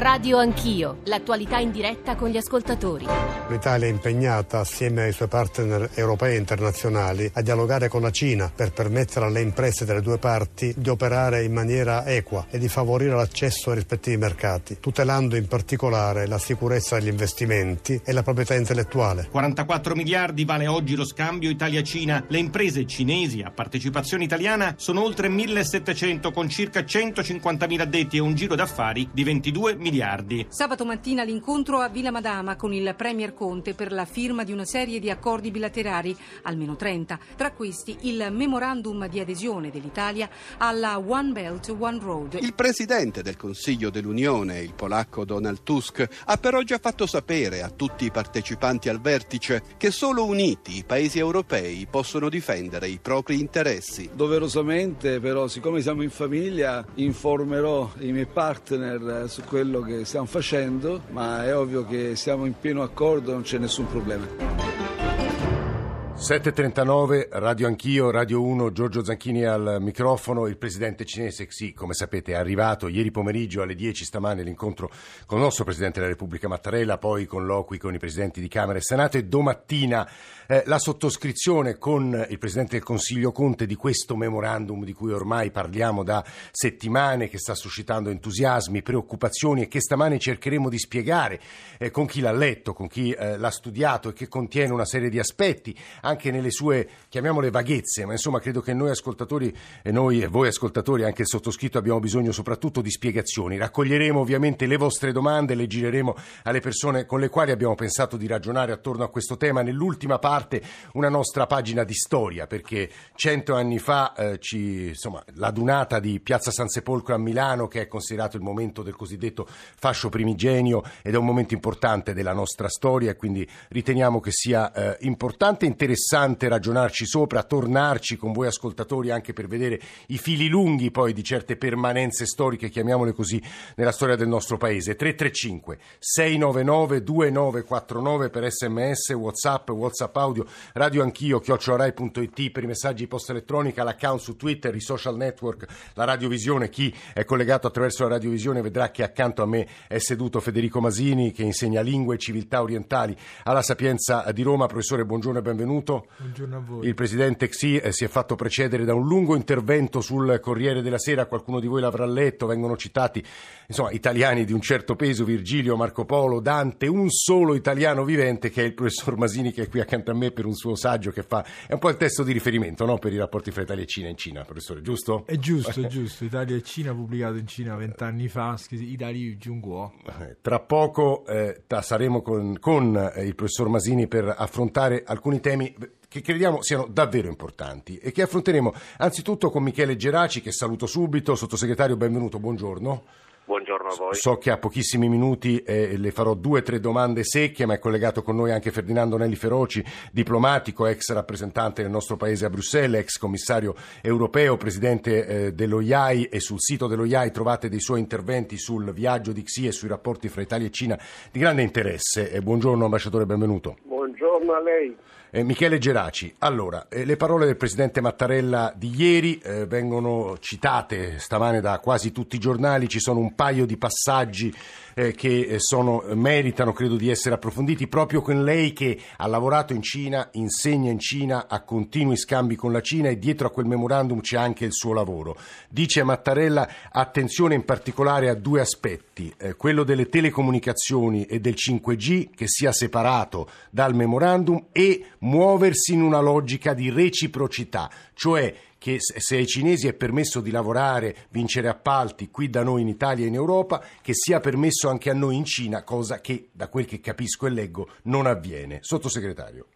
Radio Anch'io, l'attualità in diretta con gli ascoltatori. L'Italia è impegnata, assieme ai suoi partner europei e internazionali, a dialogare con la Cina per permettere alle imprese delle due parti di operare in maniera equa e di favorire l'accesso ai rispettivi mercati, tutelando in particolare la sicurezza degli investimenti e la proprietà intellettuale. 44 miliardi vale oggi lo scambio Italia-Cina. Le imprese cinesi a partecipazione italiana sono oltre 1700 con circa 150.000 addetti e un giro d'affari di 22 miliardi. Sabato mattina l'incontro a Villa Madama con il Premier Conte per la firma di una serie di accordi bilaterali, almeno 30, tra questi il memorandum di adesione dell'Italia alla One Belt One Road. Il presidente del Consiglio dell'Unione, il polacco Donald Tusk, ha però già fatto sapere a tutti i partecipanti al vertice che solo uniti i paesi europei possono difendere i propri interessi. Doverosamente però, siccome siamo in famiglia, informerò i miei partner su quello quello che stiamo facendo, ma è ovvio che siamo in pieno accordo, non c'è nessun problema. 7.39, Radio Anch'io, Radio 1, Giorgio Zanchini al microfono, il presidente cinese Xi, come sapete, è arrivato ieri pomeriggio alle 10 stamane l'incontro con il nostro presidente della Repubblica Mattarella, poi colloqui con i presidenti di Camera e Senato e domattina eh, la sottoscrizione con il presidente del Consiglio Conte di questo memorandum di cui ormai parliamo da settimane, che sta suscitando entusiasmi, preoccupazioni e che stamane cercheremo di spiegare eh, con chi l'ha letto, con chi eh, l'ha studiato e che contiene una serie di aspetti anche nelle sue, chiamiamole vaghezze, ma insomma credo che noi ascoltatori e noi e voi ascoltatori, anche il sottoscritto, abbiamo bisogno soprattutto di spiegazioni. Raccoglieremo ovviamente le vostre domande, le gireremo alle persone con le quali abbiamo pensato di ragionare attorno a questo tema. Nell'ultima parte una nostra pagina di storia, perché cento anni fa eh, ci, insomma, la dunata di Piazza San Sepolcro a Milano, che è considerato il momento del cosiddetto fascio primigenio ed è un momento importante della nostra storia quindi riteniamo che sia eh, importante interessante ragionarci sopra, tornarci con voi ascoltatori anche per vedere i fili lunghi poi di certe permanenze storiche, chiamiamole così, nella storia del nostro paese. 335 699 2949 per sms, whatsapp, whatsapp audio, radio anch'io, chiocciorai.it per i messaggi post elettronica, l'account su Twitter, i social network, la radiovisione. Chi è collegato attraverso la radiovisione vedrà che accanto a me è seduto Federico Masini che insegna lingue e civiltà orientali alla Sapienza di Roma. Professore, buongiorno e benvenuto benvenuto. Buongiorno a voi. Il presidente Xi eh, si è fatto precedere da un lungo intervento sul Corriere della Sera, qualcuno di voi l'avrà letto, vengono citati insomma, italiani di un certo peso, Virgilio, Marco Polo, Dante, un solo italiano vivente che è il professor Masini che è qui accanto a me per un suo saggio che fa, è un po' il testo di riferimento no? per i rapporti fra Italia e Cina in Cina, professore, giusto? È giusto, è giusto, Italia e Cina pubblicato in Cina vent'anni fa, Italia Junguo. Eh, tra poco eh, saremo con, con eh, il professor Masini per affrontare alcuni temi che crediamo siano davvero importanti e che affronteremo anzitutto con Michele Geraci, che saluto subito. Sottosegretario, benvenuto, buongiorno. Buongiorno a voi. So che ha pochissimi minuti e le farò due o tre domande secche, ma è collegato con noi anche Ferdinando Nelli Feroci, diplomatico, ex rappresentante del nostro paese a Bruxelles, ex commissario europeo, presidente eh, dello IAI e sul sito dello IAI trovate dei suoi interventi sul viaggio di Xi e sui rapporti fra Italia e Cina di grande interesse. E buongiorno ambasciatore, benvenuto. Buongiorno a lei. Eh, Michele Geraci, allora, eh, le parole del Presidente Mattarella di ieri eh, vengono citate stamane da quasi tutti i giornali, ci sono un paio di passaggi eh, che eh, sono, meritano, credo, di essere approfonditi, proprio con lei che ha lavorato in Cina, insegna in Cina, ha continui scambi con la Cina e dietro a quel memorandum c'è anche il suo lavoro. Dice Mattarella attenzione in particolare a due aspetti, eh, quello delle telecomunicazioni e del 5G che sia separato dal memorandum e muoversi in una logica di reciprocità, cioè che se ai cinesi è permesso di lavorare, vincere appalti qui da noi in Italia e in Europa, che sia permesso anche a noi in Cina, cosa che da quel che capisco e leggo non avviene. Sottosegretario.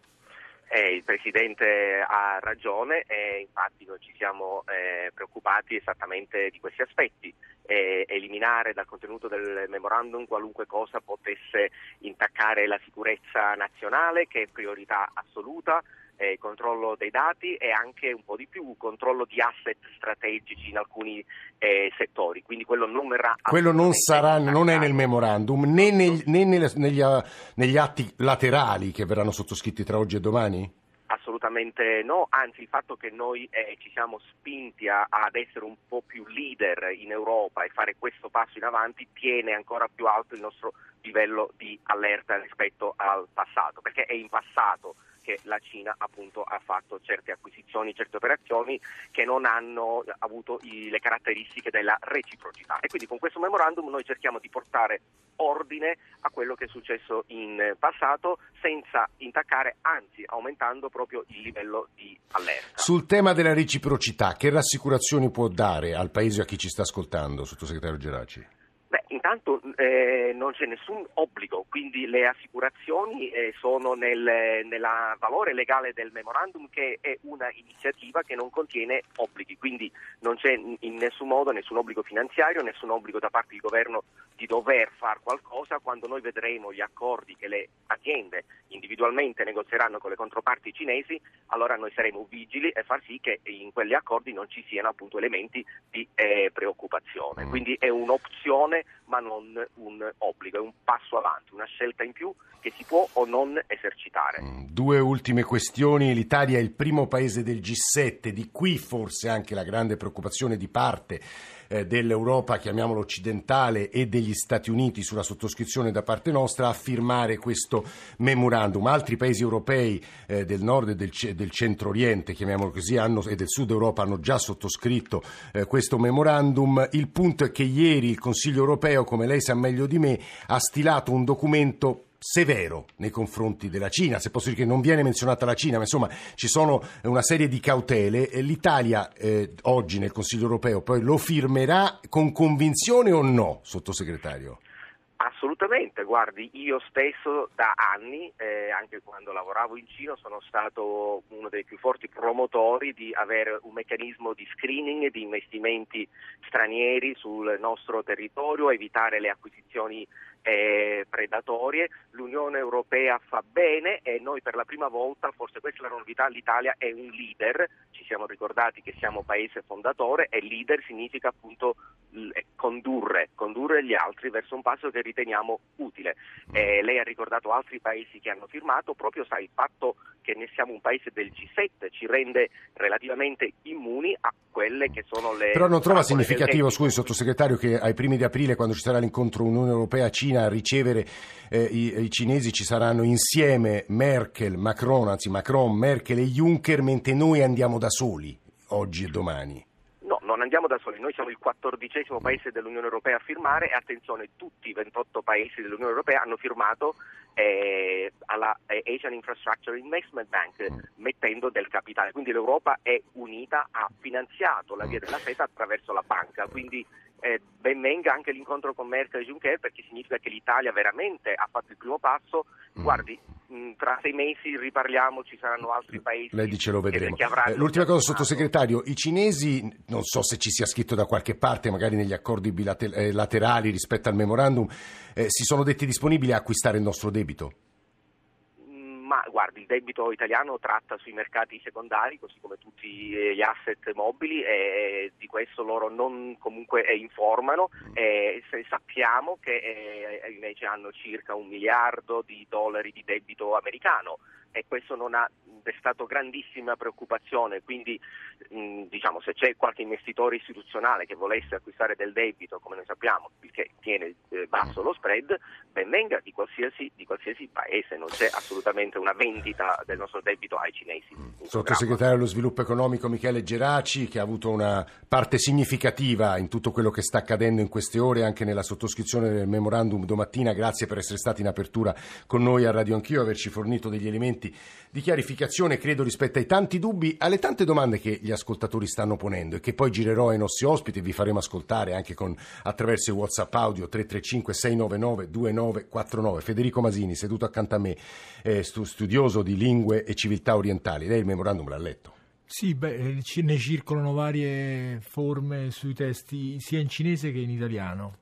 Eh, il Presidente ha ragione e infatti noi ci siamo eh, preoccupati esattamente di questi aspetti. Eh, eliminare dal contenuto del memorandum qualunque cosa potesse intaccare la sicurezza nazionale, che è priorità assoluta, eh, controllo dei dati e anche un po' di più controllo di asset strategici in alcuni eh, settori. Quindi quello non verrà. Quello non sarà, non è nel memorandum né, nel, né negli, negli, negli, atti laterali che verranno sottoscritti tra oggi e domani? Assolutamente no, anzi il fatto che noi eh, ci siamo spinti a, ad essere un po' più leader in Europa e fare questo passo in avanti tiene ancora più alto il nostro livello di allerta rispetto al passato, perché è in passato che la Cina appunto ha fatto certe acquisizioni, certe operazioni che non hanno avuto i, le caratteristiche della reciprocità e quindi con questo memorandum noi cerchiamo di portare ordine a quello che è successo in passato senza intaccare, anzi aumentando proprio il livello di allerta. Sul tema della reciprocità, che rassicurazioni può dare al Paese e a chi ci sta ascoltando, sottosegretario Geraci? Intanto eh, non c'è nessun obbligo, quindi le assicurazioni eh, sono nel, valore legale del memorandum che è una iniziativa che non contiene obblighi, quindi non c'è in nessun modo nessun obbligo finanziario, nessun obbligo da parte del governo di dover fare qualcosa quando noi vedremo gli accordi che le aziende individualmente negozieranno con le controparti cinesi, allora noi saremo vigili e far sì che in quegli accordi non ci siano appunto elementi di eh, preoccupazione. Mm. Quindi è un'opzione ma non un obbligo, è un passo avanti, una scelta in più che si può o non esercitare. Mm, due ultime questioni. L'Italia è il primo paese del G7, di qui forse anche la grande preoccupazione di parte eh, dell'Europa, chiamiamolo occidentale, e degli Stati Uniti sulla sottoscrizione da parte nostra a firmare questo memorandum. Altri paesi europei eh, del nord e del, del centro-oriente, chiamiamolo così, hanno, e del sud Europa hanno già sottoscritto eh, questo memorandum. Il punto è che ieri il Consiglio europeo, come lei sa meglio di me, ha stilato un documento severo nei confronti della Cina, se posso dire che non viene menzionata la Cina, ma insomma ci sono una serie di cautele. L'Italia eh, oggi nel Consiglio europeo poi lo firmerà con convinzione o no, sottosegretario? Assolutamente, guardi, io stesso da anni, eh, anche quando lavoravo in Cina, sono stato uno dei più forti promotori di avere un meccanismo di screening di investimenti stranieri sul nostro territorio, evitare le acquisizioni eh, predatorie. L'Unione Europea fa bene e noi per la prima volta, forse questa è la novità, l'Italia è un leader, ci siamo ricordati che siamo paese fondatore e leader significa appunto condurre, condurre gli altri verso un passo che riteniamo utile. Eh, lei ha ricordato altri paesi che hanno firmato, proprio sa il fatto che ne siamo un paese del G7 ci rende relativamente immuni a quelle che sono le... Però non trova significativo, scusi sottosegretario, che ai primi di aprile, quando ci sarà l'incontro Unione Europea-Cina, a ricevere eh, i, i, cinesi ci saranno insieme Merkel, Macron, anzi Macron, Merkel e Juncker, mentre noi andiamo da soli, oggi e domani. Non andiamo da soli, noi siamo il quattordicesimo paese dell'Unione Europea a firmare e attenzione, tutti i 28 paesi dell'Unione Europea hanno firmato eh, alla eh, Asian Infrastructure Investment Bank mm. mettendo del capitale, quindi l'Europa è unita, ha finanziato la via della seta attraverso la banca, quindi eh, ben venga anche l'incontro con Merkel e Juncker perché significa che l'Italia veramente ha fatto il primo passo, mm. guardi Mm, tra sei mesi riparliamo, ci saranno altri paesi. Lei dice lo vedremo. Eh, l'ultima cosa, sottosegretario, i cinesi, non so se ci sia scritto da qualche parte, magari negli accordi bilaterali eh, rispetto al memorandum, eh, si sono detti disponibili a acquistare il nostro debito? Guardi, il debito italiano tratta sui mercati secondari, così come tutti gli asset mobili, e di questo loro non comunque informano. E sappiamo che eh, invece hanno circa un miliardo di dollari di debito americano e questo non ha destato grandissima preoccupazione, quindi mh, diciamo, se c'è qualche investitore istituzionale che volesse acquistare del debito, come noi sappiamo, perché tiene eh, basso lo spread, ben venga di qualsiasi, di qualsiasi, paese, non c'è assolutamente una vendita del nostro debito ai cinesi. Sottosegretario allo sviluppo economico Michele Geraci, che ha avuto una parte significativa in tutto quello che sta accadendo in queste ore, anche nella sottoscrizione del memorandum domattina, grazie per essere stati in apertura con noi a Radio Anch'io, averci fornito degli elementi di chiarificazione, credo, rispetto ai tanti dubbi, alle tante domande che gli ascoltatori stanno ponendo e che poi girerò ai nostri ospiti e vi faremo ascoltare anche con, attraverso il WhatsApp audio 335 699 2949. Federico Masini, seduto accanto a me, eh, studioso di lingue e civiltà orientali. Lei il memorandum l'ha letto? Sì, beh, ne circolano varie forme sui testi sia in cinese che in italiano.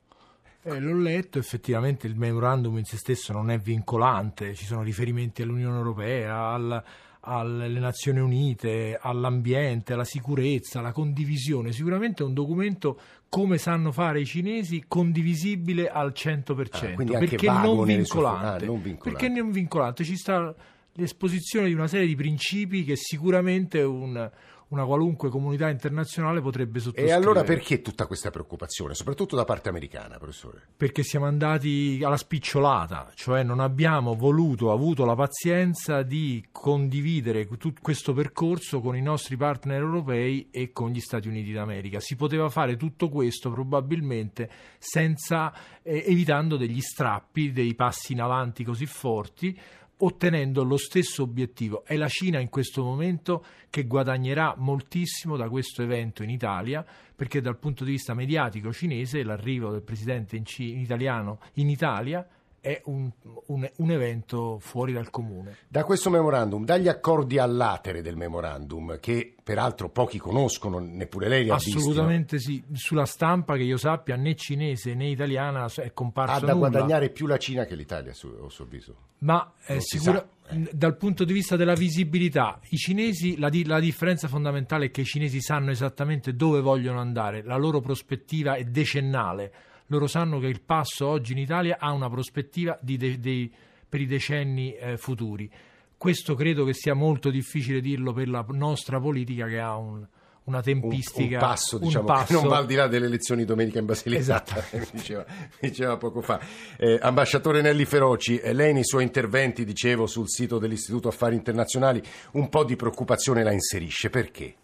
Eh, l'ho letto, effettivamente il memorandum in se stesso non è vincolante, ci sono riferimenti all'Unione Europea, al, alle Nazioni Unite, all'ambiente, alla sicurezza, alla condivisione. Sicuramente è un documento, come sanno fare i cinesi, condivisibile al 100%, ah, perché non vincolante, ah, non vincolante. Perché non vincolante, ci sta l'esposizione di una serie di principi che sicuramente un, una qualunque comunità internazionale potrebbe sottoscrivere. E allora perché tutta questa preoccupazione, soprattutto da parte americana, professore? Perché siamo andati alla spicciolata, cioè non abbiamo voluto, avuto la pazienza di condividere tutto questo percorso con i nostri partner europei e con gli Stati Uniti d'America. Si poteva fare tutto questo probabilmente senza, eh, evitando degli strappi, dei passi in avanti così forti ottenendo lo stesso obiettivo. È la Cina in questo momento che guadagnerà moltissimo da questo evento in Italia, perché dal punto di vista mediatico cinese l'arrivo del presidente in, C- italiano in Italia è un, un, un, evento fuori dal comune. Da questo memorandum, dagli accordi all'atere del memorandum, che peraltro pochi conoscono, neppure lei li ha visti. Assolutamente sì, sulla stampa che io sappia né cinese né italiana è comparso Ha da nulla. guadagnare più la Cina che l'Italia, a suo avviso. Ma eh, sicura, eh. dal punto di vista della visibilità, i cinesi, la, la differenza fondamentale è che i cinesi sanno esattamente dove vogliono andare, la loro prospettiva è decennale loro sanno che il passo oggi in Italia ha una prospettiva de, de, per i decenni eh, futuri. Questo credo che sia molto difficile dirlo per la nostra politica che ha un, una tempistica. Un, un passo, diciamo, un passo. che non va al di là delle elezioni domenica in Basilicata, esatto. diceva, diceva, poco fa. Eh, ambasciatore Nelli Feroci, eh, lei nei suoi interventi, dicevo, sul sito dell'Istituto Affari Internazionali, un po' di preoccupazione la inserisce. Perché?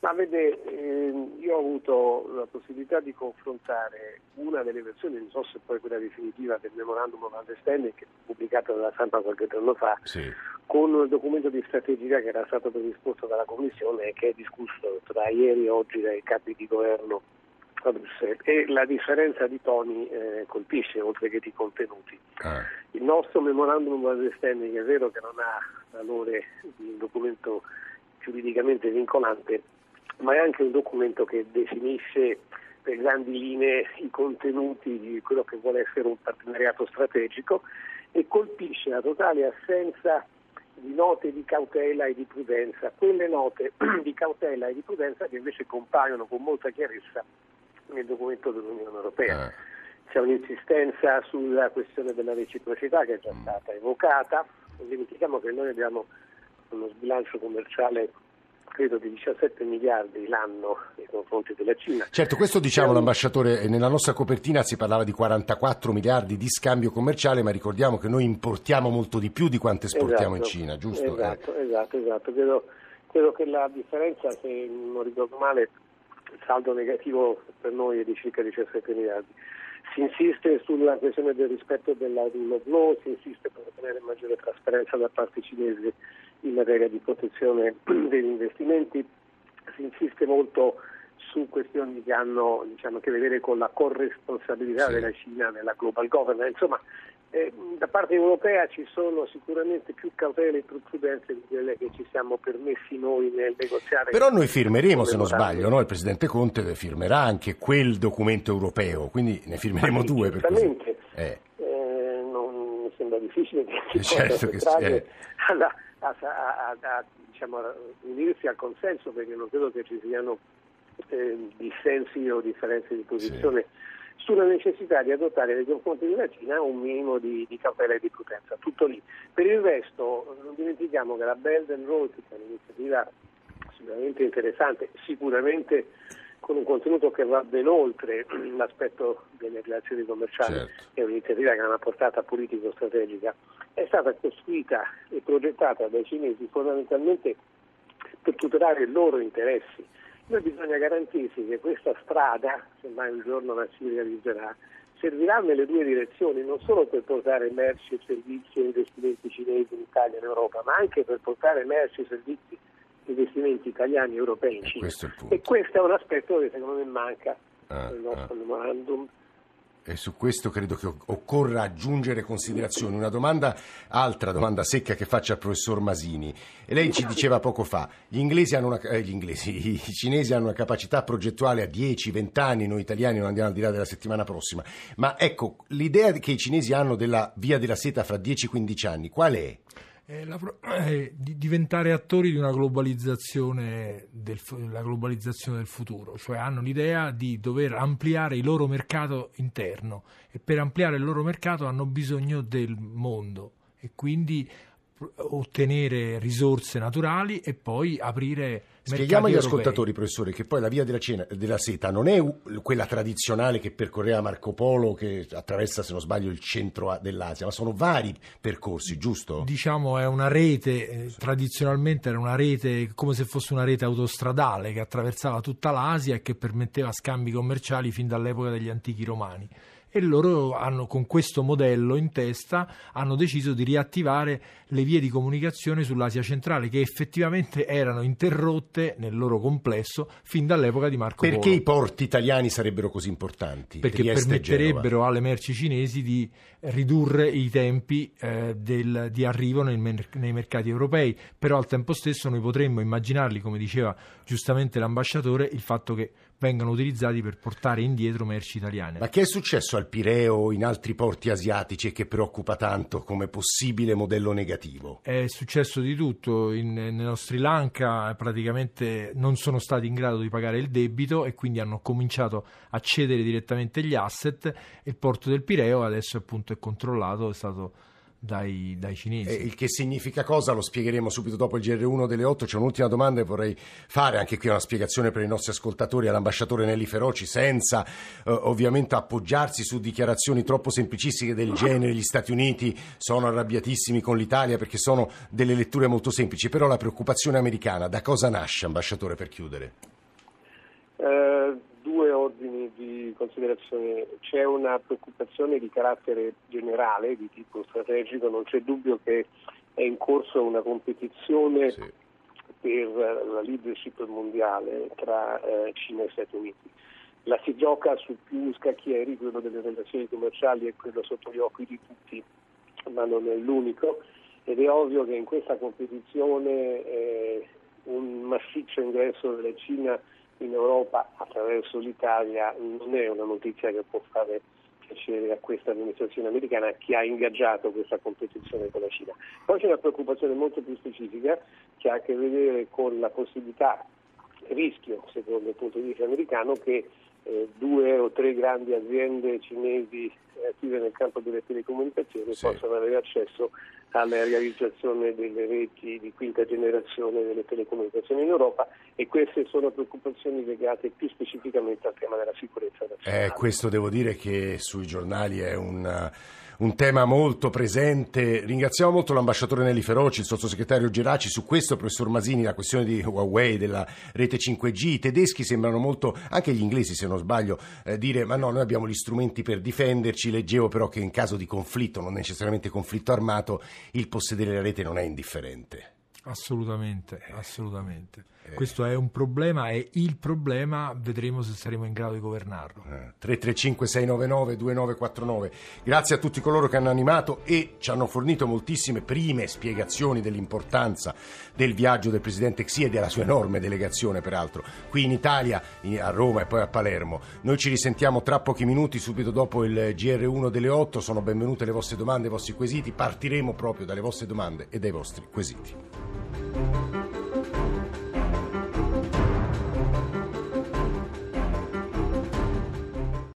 Ma vede, io ho avuto la possibilità di confrontare una delle versioni, non so se poi quella definitiva del Memorandum of Understanding che è pubblicata dalla stampa qualche giorno fa, sì. con il documento di strategia che era stato predisposto dalla Commissione e che è discusso tra ieri e oggi dai capi di governo a Bruxelles. E la differenza di toni eh, colpisce oltre che di contenuti. Ah. Il nostro Memorandum of Understanding è vero che non ha valore di documento giuridicamente vincolante, ma è anche un documento che definisce per grandi linee i contenuti di quello che vuole essere un partenariato strategico e colpisce la totale assenza di note di cautela e di prudenza, quelle note di cautela e di prudenza che invece compaiono con molta chiarezza nel documento dell'Unione Europea. Eh. C'è un'insistenza sulla questione della reciprocità che è già mm. stata evocata, non dimentichiamo che noi abbiamo uno sbilancio commerciale credo di 17 miliardi l'anno nei confronti della Cina. Certo, questo diciamo un... l'ambasciatore, nella nostra copertina si parlava di 44 miliardi di scambio commerciale, ma ricordiamo che noi importiamo molto di più di quanto esportiamo esatto, in Cina, giusto? Esatto, eh. esatto, esatto. Credo, credo, che la differenza, se non ricordo male, il saldo negativo per noi è di circa 17 miliardi. Si insiste sulla questione del rispetto della rule of law, si insiste per ottenere maggiore trasparenza da parte cinese in materia di protezione degli investimenti, si insiste molto su questioni che hanno diciamo, a che vedere con la corresponsabilità sì. della Cina nella global governance. Insomma, eh, da parte europea ci sono sicuramente più cautele e più prudenze di quelle che ci siamo permessi noi nel negoziare. Però noi firmeremo, se non sbaglio, no? il Presidente Conte firmerà anche quel documento europeo, quindi ne firmeremo sì, due. Per così. Eh. Eh, non mi sembra difficile che si certo possa eh. alla, a, a, a, diciamo, unirsi al consenso perché non credo che ci siano eh, dissensi o differenze di posizione sì. sulla necessità di adottare nei confronti della Cina un minimo di, di cautela e di prudenza. Tutto lì. Per il resto non dimentichiamo che la Belt and Road, che è un'iniziativa sicuramente interessante, sicuramente con un contenuto che va ben oltre l'aspetto delle relazioni commerciali, certo. è un'iniziativa che ha una portata politico-strategica, è stata costruita e progettata dai cinesi fondamentalmente per tutelare i loro interessi. Noi bisogna garantirsi che questa strada, se mai un giorno la si realizzerà, servirà nelle due direzioni, non solo per portare merci, servizi e investimenti cinesi in Italia e in Europa, ma anche per portare merci e servizi investimenti italiani e europei in Cina. E questo è un aspetto che secondo me manca ah, nel nostro ah. memorandum. E su questo credo che occorra aggiungere considerazioni. Una domanda, altra domanda secca che faccio al professor Masini. E lei ci diceva poco fa, gli inglesi hanno una, eh, gli inglesi, i cinesi hanno una capacità progettuale a 10-20 anni, noi italiani non andiamo al di là della settimana prossima. Ma ecco, l'idea che i cinesi hanno della via della seta fra 10-15 anni, qual è? Eh, la, eh, di diventare attori di una globalizzazione del, globalizzazione del futuro, cioè hanno l'idea di dover ampliare il loro mercato interno. E per ampliare il loro mercato hanno bisogno del mondo. E quindi ottenere risorse naturali e poi aprire Spieghiamo agli ascoltatori, professore, che poi la via della, cena, della, seta non è quella tradizionale che percorreva Marco Polo, che attraversa, se non sbaglio, il centro dell'Asia, ma sono vari percorsi, giusto? Diciamo è una rete, eh, tradizionalmente era una rete come se fosse una rete autostradale che attraversava tutta l'Asia e che permetteva scambi commerciali fin dall'epoca degli antichi romani e loro hanno, con questo modello in testa hanno deciso di riattivare le vie di comunicazione sull'Asia centrale che effettivamente erano interrotte nel loro complesso fin dall'epoca di Marco Perché Polo. Perché i porti italiani sarebbero così importanti? Perché permetterebbero alle merci cinesi di ridurre i tempi eh, del, di arrivo nel, nei mercati europei, però al tempo stesso noi potremmo immaginarli, come diceva giustamente l'ambasciatore, il fatto che vengano utilizzati per portare indietro merci italiane. Ma che è successo al Pireo o in altri porti asiatici e che preoccupa tanto come possibile modello negativo? È successo di tutto. In, nello Sri Lanka praticamente non sono stati in grado di pagare il debito e quindi hanno cominciato a cedere direttamente gli asset. Il porto del Pireo adesso appunto è controllato, è stato dai, dai cinesi. Eh, il che significa cosa? Lo spiegheremo subito dopo il GR1 delle 8. C'è un'ultima domanda che vorrei fare, anche qui una spiegazione per i nostri ascoltatori all'ambasciatore Nelli Feroci, senza eh, ovviamente appoggiarsi su dichiarazioni troppo semplicistiche del genere. Gli Stati Uniti sono arrabbiatissimi con l'Italia perché sono delle letture molto semplici, però la preoccupazione americana da cosa nasce, ambasciatore, per chiudere? Di considerazione. C'è una preoccupazione di carattere generale, di tipo strategico, non c'è dubbio che è in corso una competizione sì. per la leadership mondiale tra eh, Cina e Stati Uniti. La si gioca su più scacchieri, quello delle relazioni commerciali è quello sotto gli occhi di tutti, ma non è l'unico ed è ovvio che in questa competizione eh, un massiccio ingresso della Cina in Europa attraverso l'Italia non è una notizia che può fare piacere a questa amministrazione americana che ha ingaggiato questa competizione con la Cina. Poi c'è una preoccupazione molto più specifica che ha a che vedere con la possibilità, rischio secondo il punto di vista americano, che eh, due o tre grandi aziende cinesi attive nel campo delle telecomunicazioni sì. possano avere accesso alla realizzazione delle reti di quinta generazione delle telecomunicazioni in Europa e queste sono preoccupazioni legate più specificamente al tema della sicurezza nazionale. Eh, questo devo dire che sui giornali è un un tema molto presente. Ringraziamo molto l'ambasciatore Nelli Feroci, il sottosegretario Geraci su questo, professor Masini, la questione di Huawei, della rete 5G. I tedeschi sembrano molto, anche gli inglesi se non sbaglio, eh, dire ma no, noi abbiamo gli strumenti per difenderci. Leggevo però che in caso di conflitto, non necessariamente conflitto armato, il possedere la rete non è indifferente. Assolutamente, assolutamente. Eh. Questo è un problema, è il problema, vedremo se saremo in grado di governarlo. Eh. 335 699 2949. Grazie a tutti coloro che hanno animato e ci hanno fornito moltissime prime spiegazioni dell'importanza del viaggio del presidente Xi e della sua enorme delegazione, peraltro, qui in Italia, a Roma e poi a Palermo. Noi ci risentiamo tra pochi minuti, subito dopo il GR1 delle 8. Sono benvenute le vostre domande, i vostri quesiti. Partiremo proprio dalle vostre domande e dai vostri quesiti.